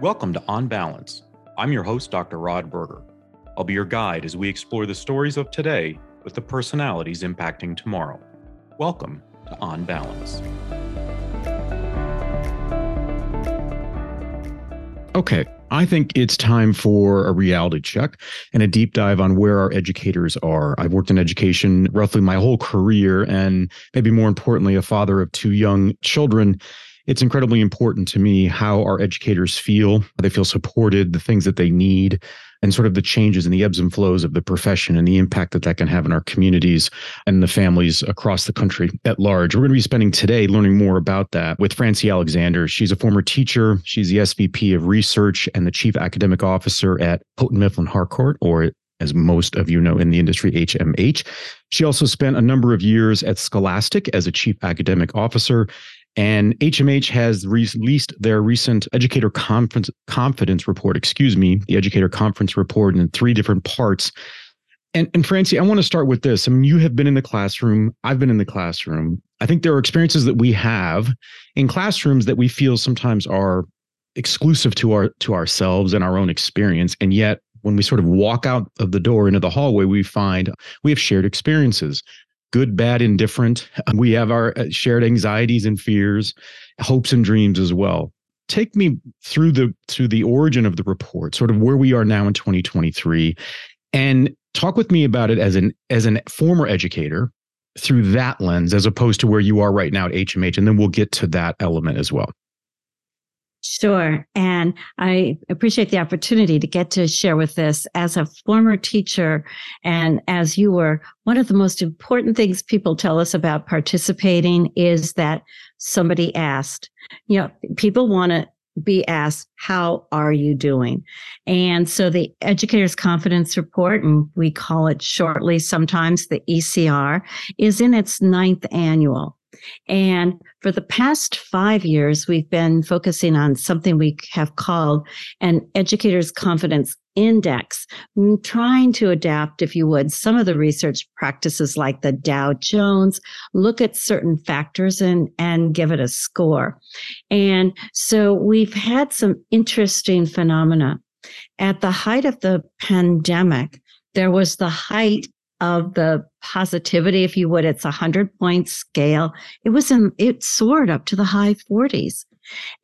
Welcome to On Balance. I'm your host, Dr. Rod Berger. I'll be your guide as we explore the stories of today with the personalities impacting tomorrow. Welcome to On Balance. Okay, I think it's time for a reality check and a deep dive on where our educators are. I've worked in education roughly my whole career, and maybe more importantly, a father of two young children it's incredibly important to me how our educators feel. How they feel supported, the things that they need, and sort of the changes and the ebbs and flows of the profession and the impact that that can have in our communities and the families across the country at large. We're going to be spending today learning more about that with Francie Alexander. She's a former teacher. She's the SVP of Research and the Chief Academic Officer at Houghton Mifflin Harcourt, or as most of you know in the industry, HMH. She also spent a number of years at Scholastic as a chief academic officer and HMH has released their recent educator conference confidence report, excuse me, the educator conference report in three different parts. And, and Francie, I want to start with this. I mean, you have been in the classroom. I've been in the classroom. I think there are experiences that we have in classrooms that we feel sometimes are exclusive to our to ourselves and our own experience. And yet when we sort of walk out of the door into the hallway, we find we have shared experiences good, bad, indifferent. We have our uh, shared anxieties and fears, hopes and dreams as well. Take me through the through the origin of the report, sort of where we are now in 2023, and talk with me about it as an as an former educator through that lens, as opposed to where you are right now at HMH, and then we'll get to that element as well. Sure. And I appreciate the opportunity to get to share with this as a former teacher. And as you were, one of the most important things people tell us about participating is that somebody asked. You know, people want to be asked, How are you doing? And so the Educator's Confidence Report, and we call it shortly sometimes the ECR, is in its ninth annual. And for the past five years, we've been focusing on something we have called an educator's confidence index, mm, trying to adapt, if you would, some of the research practices like the Dow Jones, look at certain factors and, and give it a score. And so we've had some interesting phenomena. At the height of the pandemic, there was the height of the positivity, if you would, it's a hundred point scale. It was in, it soared up to the high forties.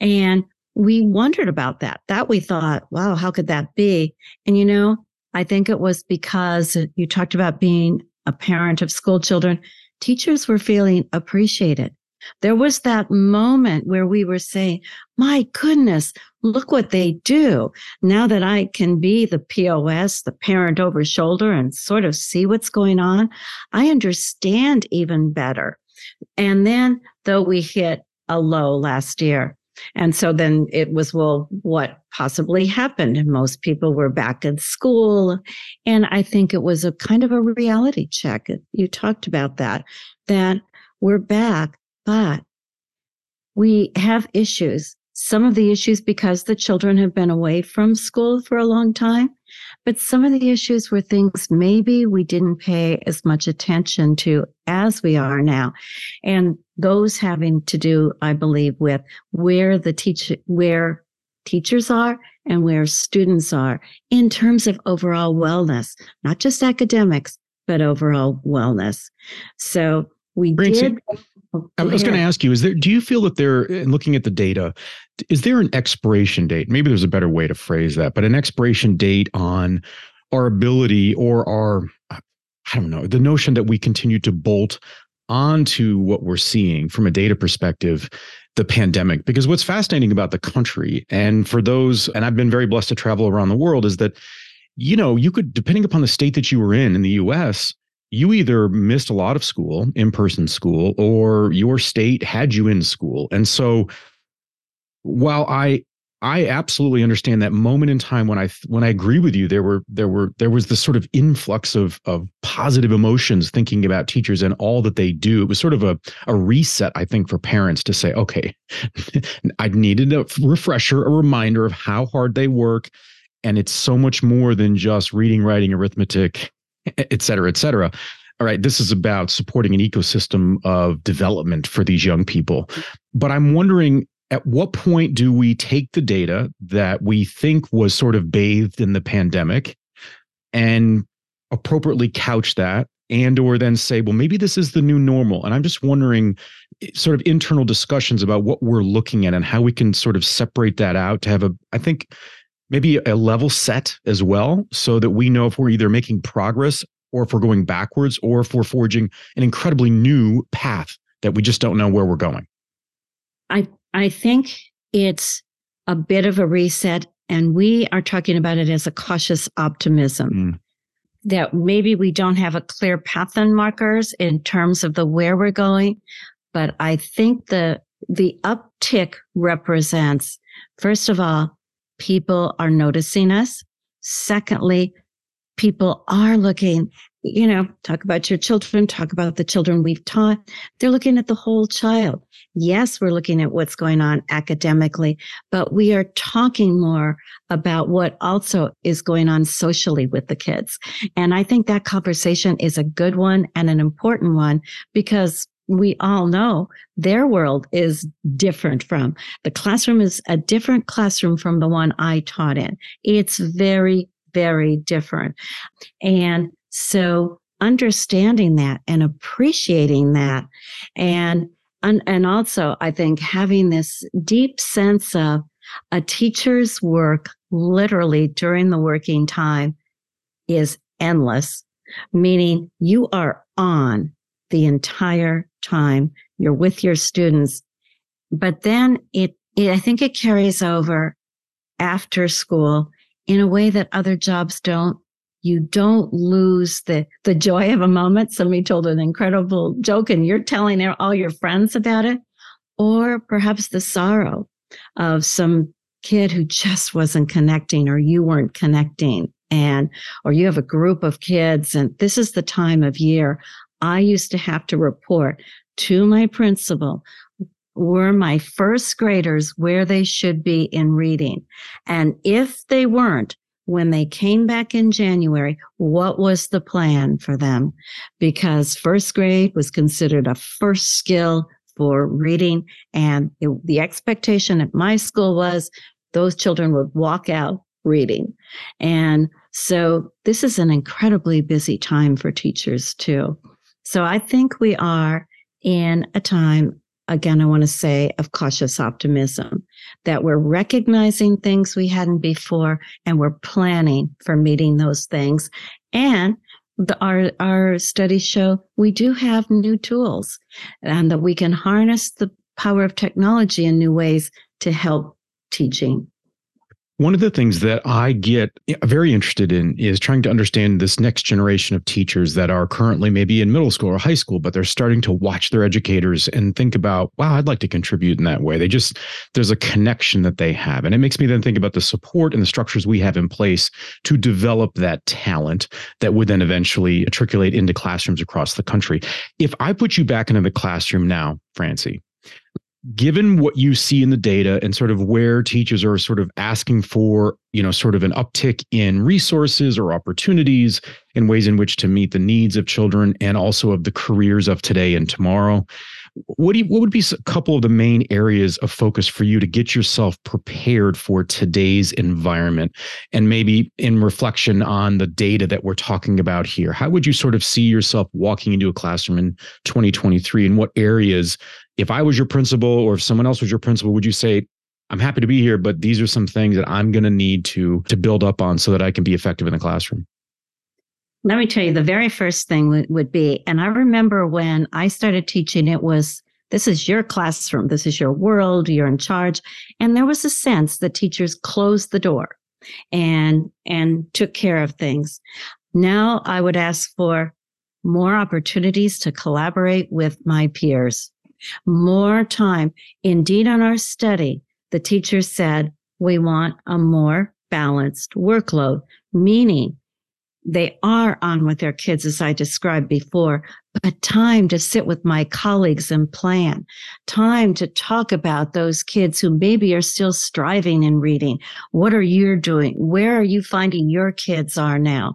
And we wondered about that, that we thought, wow, how could that be? And you know, I think it was because you talked about being a parent of school children. Teachers were feeling appreciated. There was that moment where we were saying, my goodness, look what they do. Now that I can be the POS, the parent over shoulder and sort of see what's going on, I understand even better. And then though we hit a low last year, and so then it was, well, what possibly happened? Most people were back in school. And I think it was a kind of a reality check. You talked about that, that we're back but we have issues. Some of the issues because the children have been away from school for a long time, but some of the issues were things maybe we didn't pay as much attention to as we are now. And those having to do, I believe, with where the teacher, where teachers are and where students are in terms of overall wellness, not just academics, but overall wellness. So we did. I was going to ask you: Is there? Do you feel that there, looking at the data, is there an expiration date? Maybe there's a better way to phrase that, but an expiration date on our ability or our, I don't know, the notion that we continue to bolt onto what we're seeing from a data perspective the pandemic because what's fascinating about the country and for those and I've been very blessed to travel around the world is that you know you could depending upon the state that you were in in the US you either missed a lot of school, in person school, or your state had you in school. And so while I I absolutely understand that moment in time when I when I agree with you there were there were there was this sort of influx of of positive emotions thinking about teachers and all that they do. It was sort of a a reset I think for parents to say okay I needed a refresher a reminder of how hard they work and it's so much more than just reading writing arithmetic et cetera, et cetera. All right, this is about supporting an ecosystem of development for these young people. But I'm wondering, at what point do we take the data that we think was sort of bathed in the pandemic and appropriately couch that and or then say well maybe this is the new normal and i'm just wondering eh, sort of internal discussions about what we're looking at and how we can sort of separate that out to have a i think maybe a level set as well so that we know if we're either making progress or if we're going backwards or if we're forging an incredibly new path that we just don't know where we're going. I i think it's a bit of a reset and we are talking about it as a cautious optimism. Mm that maybe we don't have a clear path and markers in terms of the where we're going, but I think the the uptick represents first of all people are noticing us. Secondly, people are looking you know, talk about your children, talk about the children we've taught. They're looking at the whole child. Yes, we're looking at what's going on academically, but we are talking more about what also is going on socially with the kids. And I think that conversation is a good one and an important one because we all know their world is different from the classroom is a different classroom from the one I taught in. It's very, very different. And so understanding that and appreciating that and and and also I think having this deep sense of a teacher's work literally during the working time is endless, meaning you are on the entire time. You're with your students. But then it, it, I think it carries over after school in a way that other jobs don't you don't lose the the joy of a moment somebody told an incredible joke and you're telling all your friends about it or perhaps the sorrow of some kid who just wasn't connecting or you weren't connecting and or you have a group of kids and this is the time of year i used to have to report to my principal were my first graders where they should be in reading and if they weren't when they came back in January, what was the plan for them? Because first grade was considered a first skill for reading. And it, the expectation at my school was those children would walk out reading. And so this is an incredibly busy time for teachers too. So I think we are in a time again, I want to say of cautious optimism that we're recognizing things we hadn't before and we're planning for meeting those things. And the, our, our studies show we do have new tools and that we can harness the power of technology in new ways to help teaching. One of the things that I get very interested in is trying to understand this next generation of teachers that are currently maybe in middle school or high school, but they're starting to watch their educators and think about, wow, I'd like to contribute in that way. They just, there's a connection that they have. And it makes me then think about the support and the structures we have in place to develop that talent that would then eventually matriculate into classrooms across the country. If I put you back into the classroom now, Francie, given what you see in the data and sort of where teachers are sort of asking for you know sort of an uptick in resources or opportunities in ways in which to meet the needs of children and also of the careers of today and tomorrow what do you, what would be a couple of the main areas of focus for you to get yourself prepared for today's environment? And maybe in reflection on the data that we're talking about here how would you sort of see yourself walking into a classroom in 2023 and what areas if I was your principal or if someone else was your principal, would you say, I'm happy to be here, but these are some things that I'm going to need to to build up on so that I can be effective in the classroom? Let me tell you, the very first thing would, would be, and I remember when I started teaching, it was this is your classroom, this is your world, you're in charge, and there was a sense that teachers closed the door and and took care of things. Now I would ask for more opportunities to collaborate with my peers more time. Indeed, on our study, the teacher said, we want a more balanced workload, meaning they are on with their kids, as I described before, but time to sit with my colleagues and plan, time to talk about those kids who maybe are still striving in reading. What are you doing? Where are you finding your kids are now?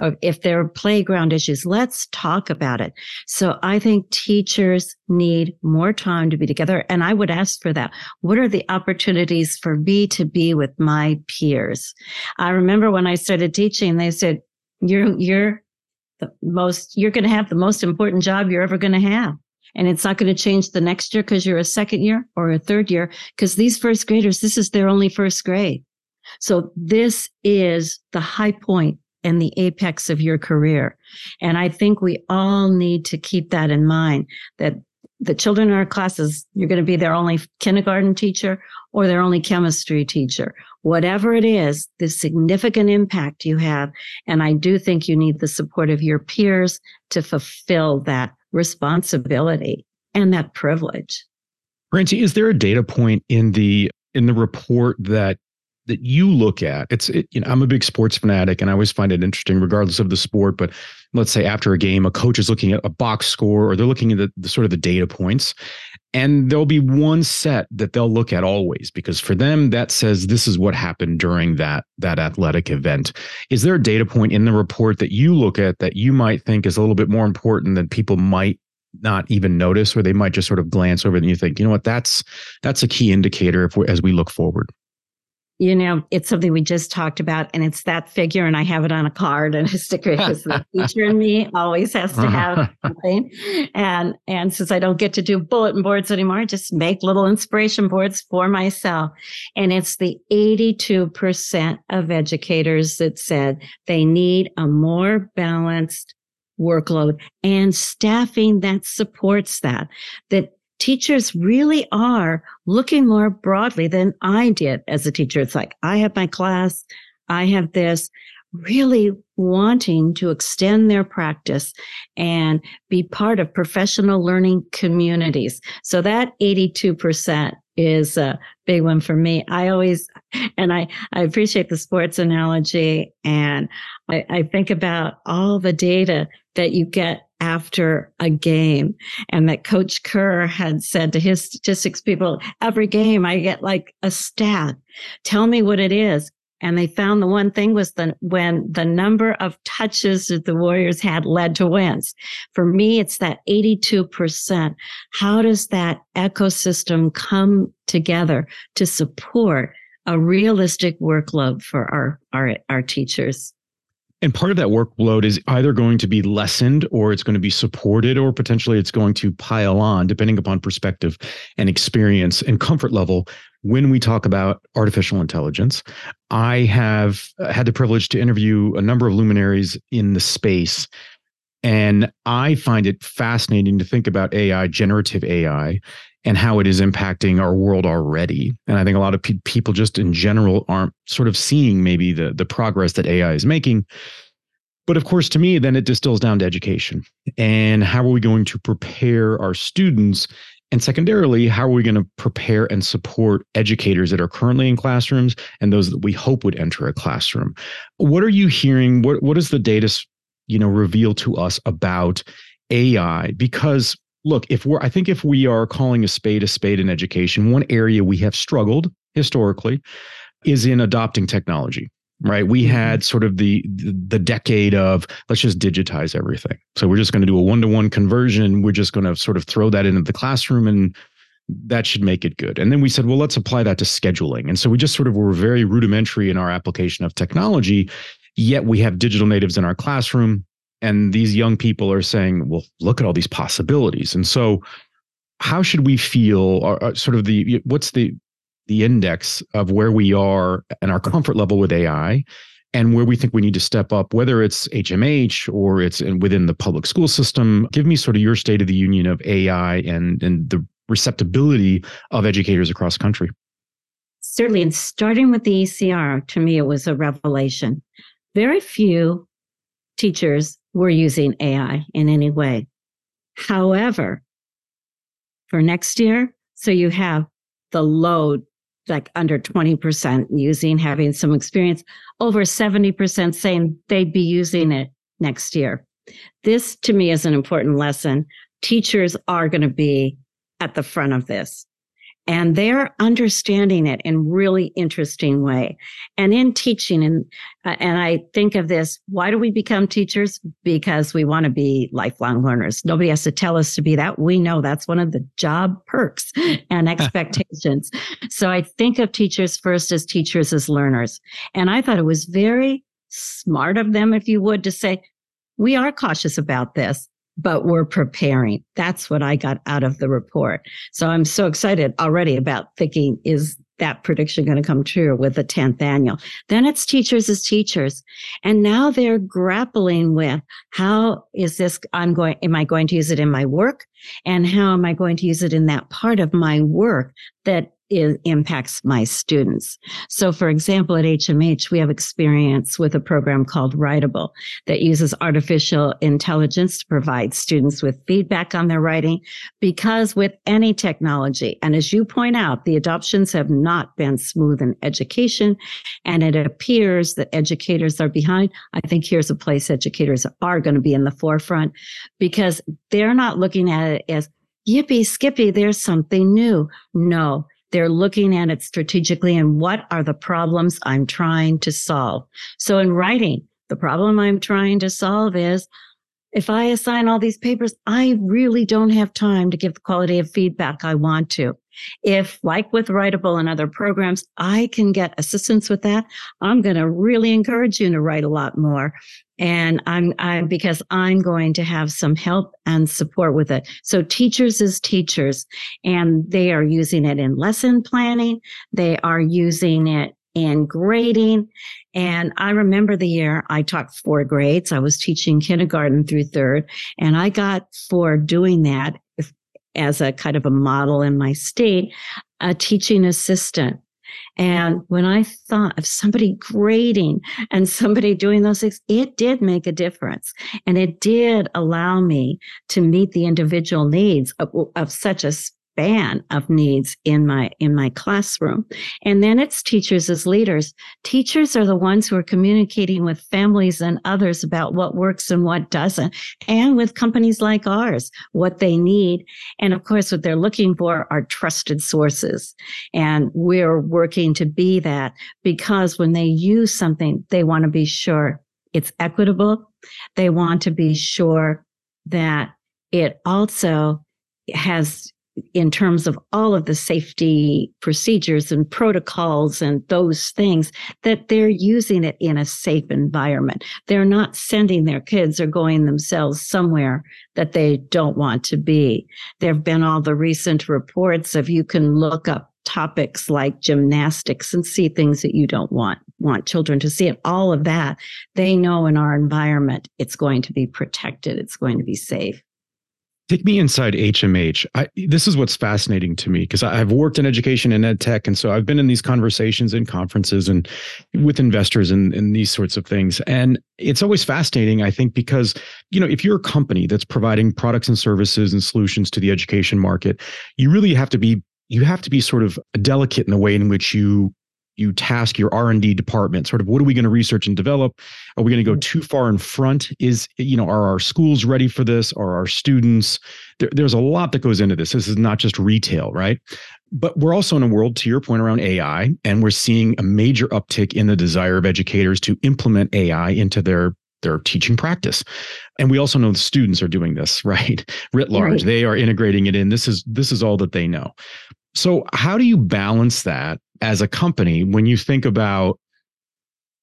Or if there are playground issues, let's talk about it. So I think teachers need more time to be together. And I would ask for that. What are the opportunities for me to be with my peers? I remember when I started teaching, they said, you're, you're the most, you're going to have the most important job you're ever going to have. And it's not going to change the next year because you're a second year or a third year. Because these first graders, this is their only first grade. So this is the high point and the apex of your career. And I think we all need to keep that in mind that the children in our classes, you're going to be their only kindergarten teacher or their only chemistry teacher. Whatever it is, the significant impact you have. And I do think you need the support of your peers to fulfill that responsibility and that privilege. Francie, is there a data point in the in the report that that you look at it's it, you know i'm a big sports fanatic and i always find it interesting regardless of the sport but let's say after a game a coach is looking at a box score or they're looking at the, the sort of the data points and there'll be one set that they'll look at always because for them that says this is what happened during that that athletic event. Is there a data point in the report that you look at that you might think is a little bit more important than people might not even notice or they might just sort of glance over and you think you know what? That's that's a key indicator if we, as we look forward you know, it's something we just talked about, and it's that figure, and I have it on a card and a sticker because the teacher in me always has to have something. And and since I don't get to do bulletin boards anymore, I just make little inspiration boards for myself. And it's the 82% of educators that said they need a more balanced workload and staffing that supports that. That teachers really are looking more broadly than I did as a teacher. It's like, I have my class, I have this, really wanting to extend their practice and be part of professional learning communities. So that 82% is a big one for me. I always, and I, I appreciate the sports analogy and I, I think about all the data that you get after a game. And that coach kerr had said to his statistics people every game i get like a stat. Tell me what it is. And they found the one thing was the when the number of touches that the warriors had led to wins. For me it's that 82% how does that ecosystem come together to support a realistic workload for our our, our teachers and part of that workload is either going to be lessened or it's going to be supported or potentially it's going to pile on, depending upon perspective and experience and comfort level. When we talk about artificial intelligence, I have uh, had the privilege to interview a number of luminaries in the space. And I find it fascinating to think about AI, generative AI, and how it is impacting our world already. And I think a lot of pe- people just in general aren't sort of seeing maybe the the progress that AI is making. But of course, to me, then it distills down to education and how are we going to prepare our students? And secondarily, how are we going to prepare and support educators that are currently in classrooms and those that we hope would enter a classroom? What are you hearing? What what does the data, you know, reveal to us about AI? Because look, if we're, I think if we are calling a spade a spade in education, one area we have struggled historically is in adopting technology right? We mm-hmm. had sort of the the decade of let's just digitize everything. So we're just going to do a one-to-one conversion. We're just going to sort of throw that into the classroom and that should make it good. And then we said well let's apply that to scheduling. And so we just sort of were very rudimentary in our application of technology yet we have digital natives in our classroom and these young people are saying well look at all these possibilities. And so how should we feel? Or, or sort of the what's the the index of where we are and our comfort level with ai and where we think we need to step up whether it's hmh or it's in, within the public school system? Give me sort of your state of the union of ai and and the receptibility of educators across the country. Certainly. And starting with the ecr to me it was a revelation. Very few teachers were using AI in any way. However, for next year, so you have the load like under 20% using, having some experience, over 70% saying they'd be using it next year. This to me is an important lesson. Teachers are going to be at the front of this and they're understanding it in really interesting way. And in teaching and uh, and i think of this why do we become teachers? Because we want to be lifelong learners. Nobody has to tell us to be that. We know that's one of the job perks and expectations. So i think of teachers first as teachers as learners. And i thought it was very smart of them if you would to say we are cautious about this but we're preparing. That's what I got out of the report. So I'm so excited already about thinking, is that prediction going to come true with the 10th annual? Then it's teachers as teachers. And now they're grappling with how is this, I'm going, am I going to use it in my work? And how am I going to use it in that part of my work that is, impacts my students. So, for example, at HMH, we have experience with a program called Writable that uses artificial intelligence to provide students with feedback on their writing. Because with any technology, and as you point out, the adoptions have not been smooth in education, and it appears that educators are behind. I think here's a place educators are going to be in the forefront because they're not looking at it as yippee skippy, there's something new. No, they're looking at it strategically and what are the problems I'm trying to solve. So in writing, the problem I'm trying to solve is if I assign all these papers, I really don't have time to give the quality of feedback I want to. If, like with Writable and other programs, I can get assistance with that, I'm going to really encourage you to write a lot more and I'm, I'm because I'm going to have some help and support with it. So teachers is teachers and they are using it in lesson planning. They are using it in grading. And I remember the year I taught four grades. I was teaching kindergarten through third and I got for doing that as a kind of a model in my state, a teaching assistant and when I thought of somebody grading and somebody doing those things, it did make a difference. And it did allow me to meet the individual needs of, of such a span of needs in my in my classroom. And then it's teachers as leaders. Teachers are the ones who are communicating with families and others about what works and what doesn't and with companies like ours what they need. And of course what they're looking for are trusted sources. And we're working to be that because when they use something they want to be sure it's equitable. They want to be sure that it also has in terms of all of the safety procedures and protocols and those things that they're using it in a safe environment. They're not sending their kids or going themselves somewhere that they don't want to be. There have been all the recent reports of you can look up topics like gymnastics and see things that you don't want want children to see and all of that they know in our environment it's going to be protected it's going to be safe Take me inside HMH. I, this is what's fascinating to me because I've worked in education and ed tech. And so I've been in these conversations and conferences and with investors and, and these sorts of things. And it's always fascinating, I think, because, you know, if you're a company that's providing products and services and solutions to the education market, you really have to be you have to be sort of delicate in the way in which you you task your r&d department sort of what are we going to research and develop? Are we going to go mm. too far in front? Is you know are our schools ready for this? Are our students there, there's a lot that goes into this. This is not just retail right? But we're also in a world to your point around ai and we're seeing a major uptick in the desire of educators to implement ai into their their teaching practice. And we also know the students are doing this right? Writ large. Right. they are integrating it in. This is this is all that they know so how do you balance that as a company when you think about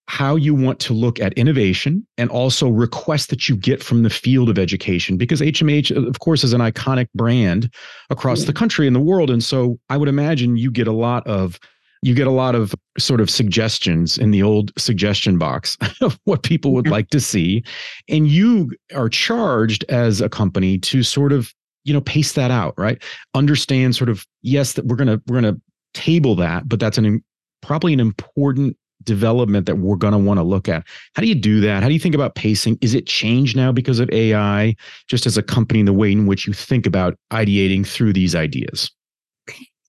how you want to look at innovation and also requests that you get from the field of education because HMH uh, of course is an iconic brand across yeah. the mm. country and the world and so I would imagine you get a lot of you get a lot of sort of suggestions in the old suggestion box of what people would yeah. like to see and you are charged as a company to sort of you know pace that out right understand sort of yes that we're going to we're going to table that, but that's an probably an important development that we're going to want to look at. How do you do that? How do you think about pacing? Is it changed now because of AI, just as a company, in the way in which you think about ideating through these ideas?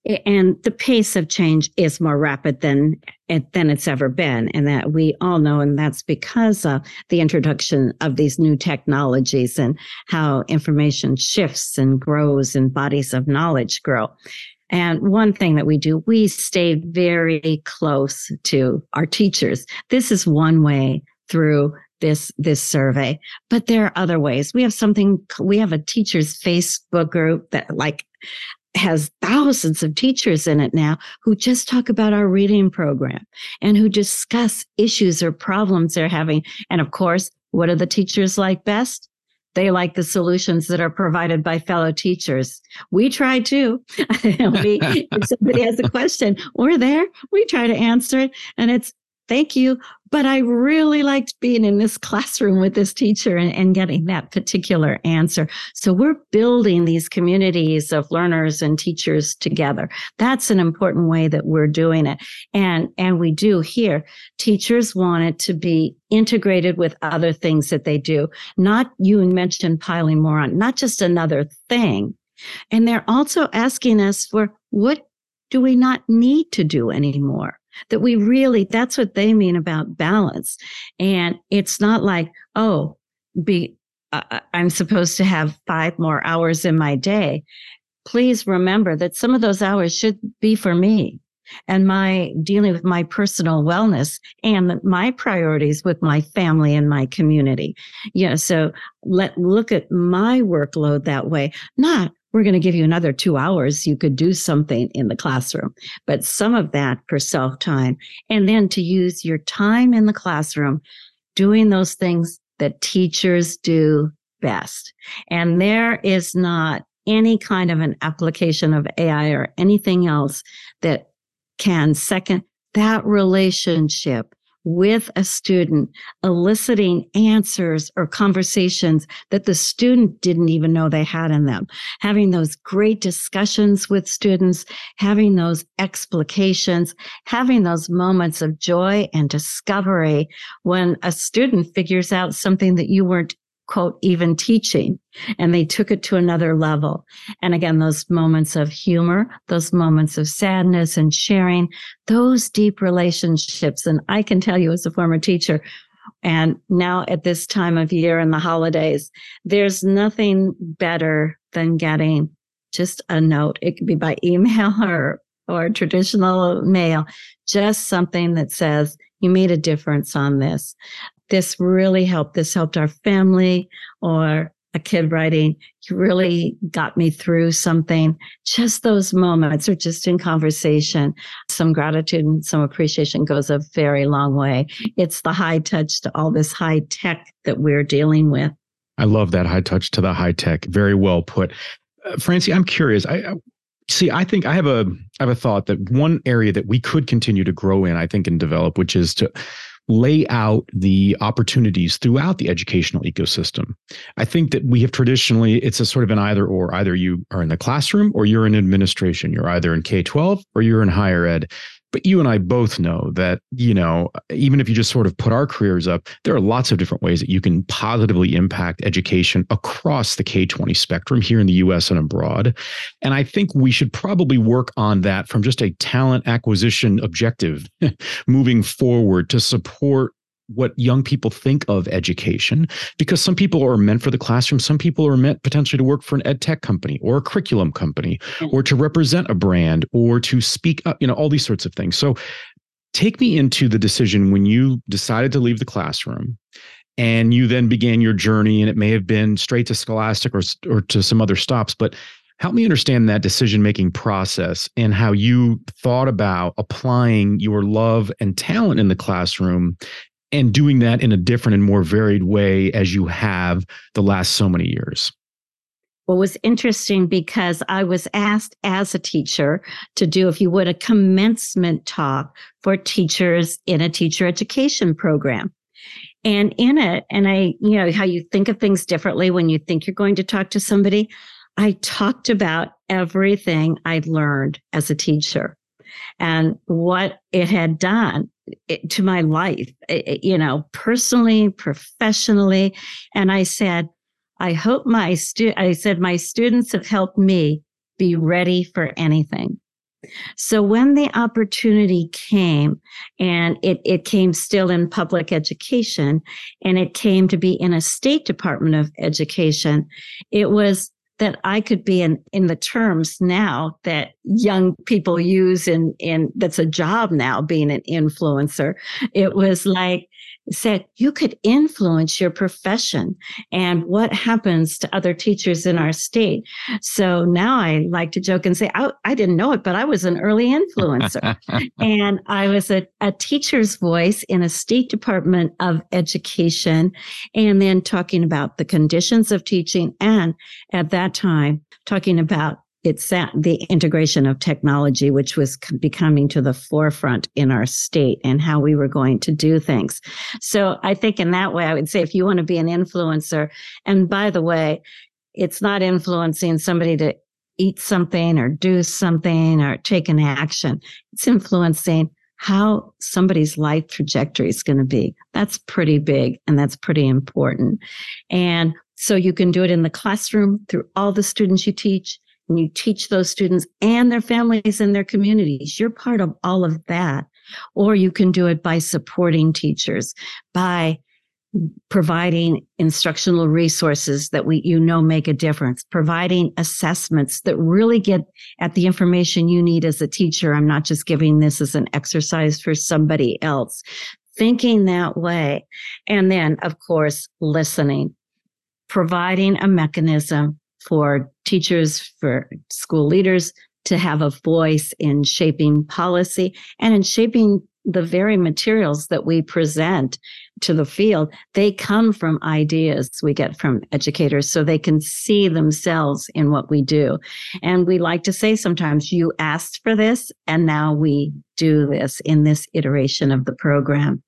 And the pace of change is more rapid than than it's ever been and that we all know and that's because of the introduction of these new technologies and how information shifts and grows and bodies of knowledge grow. And one thing that we do we stay very close to our teachers. This is one way through this this survey but there are other ways. We have something we have a teachers facebook group that like has thousands of teachers in it now who just talk about our reading program and who discuss issues or problems they're having. And of course, what do the teachers like best? They like the solutions that are provided by fellow teachers. We try too. we, if somebody has a question, we're there. We try to answer it. And it's thank you. But I really liked being in this classroom with this teacher and, and, getting that particular answer. So we're building these communities of learners and teachers together. That's an important way that we're doing it. And, and we do here. Teachers want it to be integrated with other things that they do. Not you mentioned piling more on, not just another thing. And they're also asking us for what do we not need to do anymore? That we really that's what they mean about balance and it's not like oh be uh, i'm supposed to have five more hours in my day please remember that some of those hours should be for me and my dealing with my personal wellness and my priorities with my family and my community. Yeah. So let look at my workload that way, not we're going to give you another two hours. You could do something in the classroom, but some of that for self time. And then to use your time in the classroom doing those things that teachers do best. And there is not any kind of an application of AI or anything else that can second that relationship with a student, eliciting answers or conversations that the student didn't even know they had in them, having those great discussions with students, having those explications, having those moments of joy and discovery when a student figures out something that you weren't quote, even teaching. And they took it to another level. And again, those moments of humor, those moments of sadness and sharing, those deep relationships. And I can tell you as a former teacher, and now at this time of year and the holidays, there's nothing better than getting just a note. It could be by email or, or traditional mail, just something that says, you made a difference on this this really helped. This helped our family or a kid writing, you really got me through something. Just those moments or just in conversation, some gratitude and some appreciation goes a very long way. It's the high touch to all this high tech that we're dealing with. I love that high touch to the high tech. Very well put. Uh, Francie, I'm curious. I, I see i think i have a i have a thought that one area that we could continue to grow in i think and develop which is to lay out the opportunities throughout the educational ecosystem. I think that we have traditionally, it's a sort of an either or. Either you are in the classroom or you're in administration. You're either in K 12 or you're in higher ed. But you and I both know that, you know, even if you just sort of put our careers up, there are lots of different ways that you can positively impact education across the K 20 spectrum here in the US and abroad. And I think we should probably work on that from just a talent acquisition objective moving forward to support what young people think of education because some people are meant for the classroom some people are meant potentially to work for an ed tech company or a curriculum company mm-hmm. or to represent a brand or to speak up you know all these sorts of things. So take me into the decision when you decided to leave the classroom and you then began your journey and it may have been straight to scholastic or, or to some other stops but help me understand that decision making process and how you thought about applying your love and talent in the classroom and doing that in a different and more varied way as you have the last so many years? What was interesting because I was asked as a teacher to do, if you would, a commencement talk for teachers in a teacher education program. And in it, and I, you know, how you think of things differently when you think you're going to talk to somebody. I talked about everything I'd learned as a teacher and what it had done to my life, you know, personally, professionally. And I said, I hope my stu- I said, my students have helped me be ready for anything. So when the opportunity came, and it, it came still in public education, and it came to be in a state department of education, it was that I could be in, in the terms now that young people use in, in that's a job now being an influencer. It was like said you could influence your profession and what happens to other teachers in our state. So now I like to joke and say, I, I didn't know it, but I was an early influencer. and I was a, a teacher's voice in a state department of education and then talking about the conditions of teaching. And at that time, talking about it's that the integration of technology, which was becoming to the forefront in our state and how we were going to do things. So I think in that way, I would say if you want to be an influencer, and by the way, it's not influencing somebody to eat something or do something or take an action. It's influencing how somebody's life trajectory is going to be. That's pretty big and that's pretty important. And so you can do it in the classroom through all the students you teach and you teach those students and their families and their communities. You're part of all of that. Or you can do it by supporting teachers, by providing instructional resources that we you know make a difference providing assessments that really get at the information you need as a teacher i'm not just giving this as an exercise for somebody else thinking that way and then of course listening providing a mechanism for teachers, for school leaders to have a voice in shaping policy and in shaping the very materials that we present to the field, they come from ideas we get from educators so they can see themselves in what we do. And we like to say sometimes, you asked for this, and now we do this in this iteration of the program.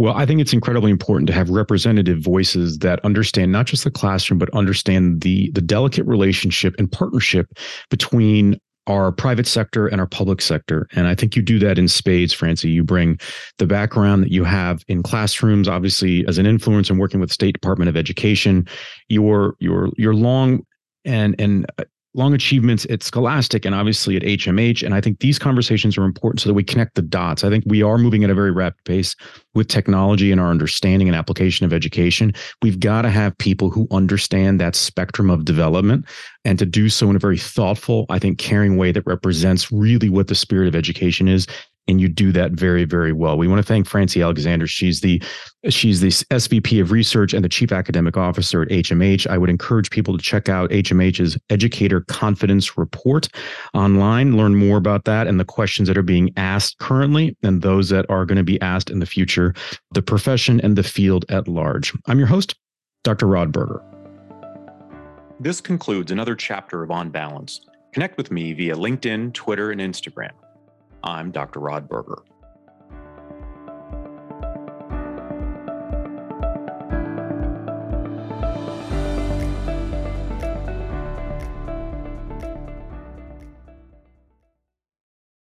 Well, I think it's incredibly important to have representative voices that understand not just the classroom, but understand the the delicate relationship and partnership between our private sector and our public sector. And I think you do that in spades, Francie. You bring the background that you have in classrooms, obviously as an influence and working with State Department of Education, your your your long and and long achievements at Scholastic and obviously at HMH. And I think these conversations are important so that we connect the dots. I think we are moving at a very rapid pace with technology and our understanding and application of education. We've got to have people who understand that spectrum of development and to do so in a very thoughtful, I think, caring way that represents really what the spirit of education is and you do that very very well. We want to thank Francie Alexander. She's the she's the SVP of Research and the Chief Academic Officer at HMH. I would encourage people to check out HMH's Educator Confidence Report online, learn more about that and the questions that are being asked currently and those that are going to be asked in the future, the profession and the field at large. I'm your host, Dr. Rod Berger. This concludes another chapter of On Balance. Connect with me via LinkedIn, Twitter, and Instagram. I'm Dr. Rod Berger.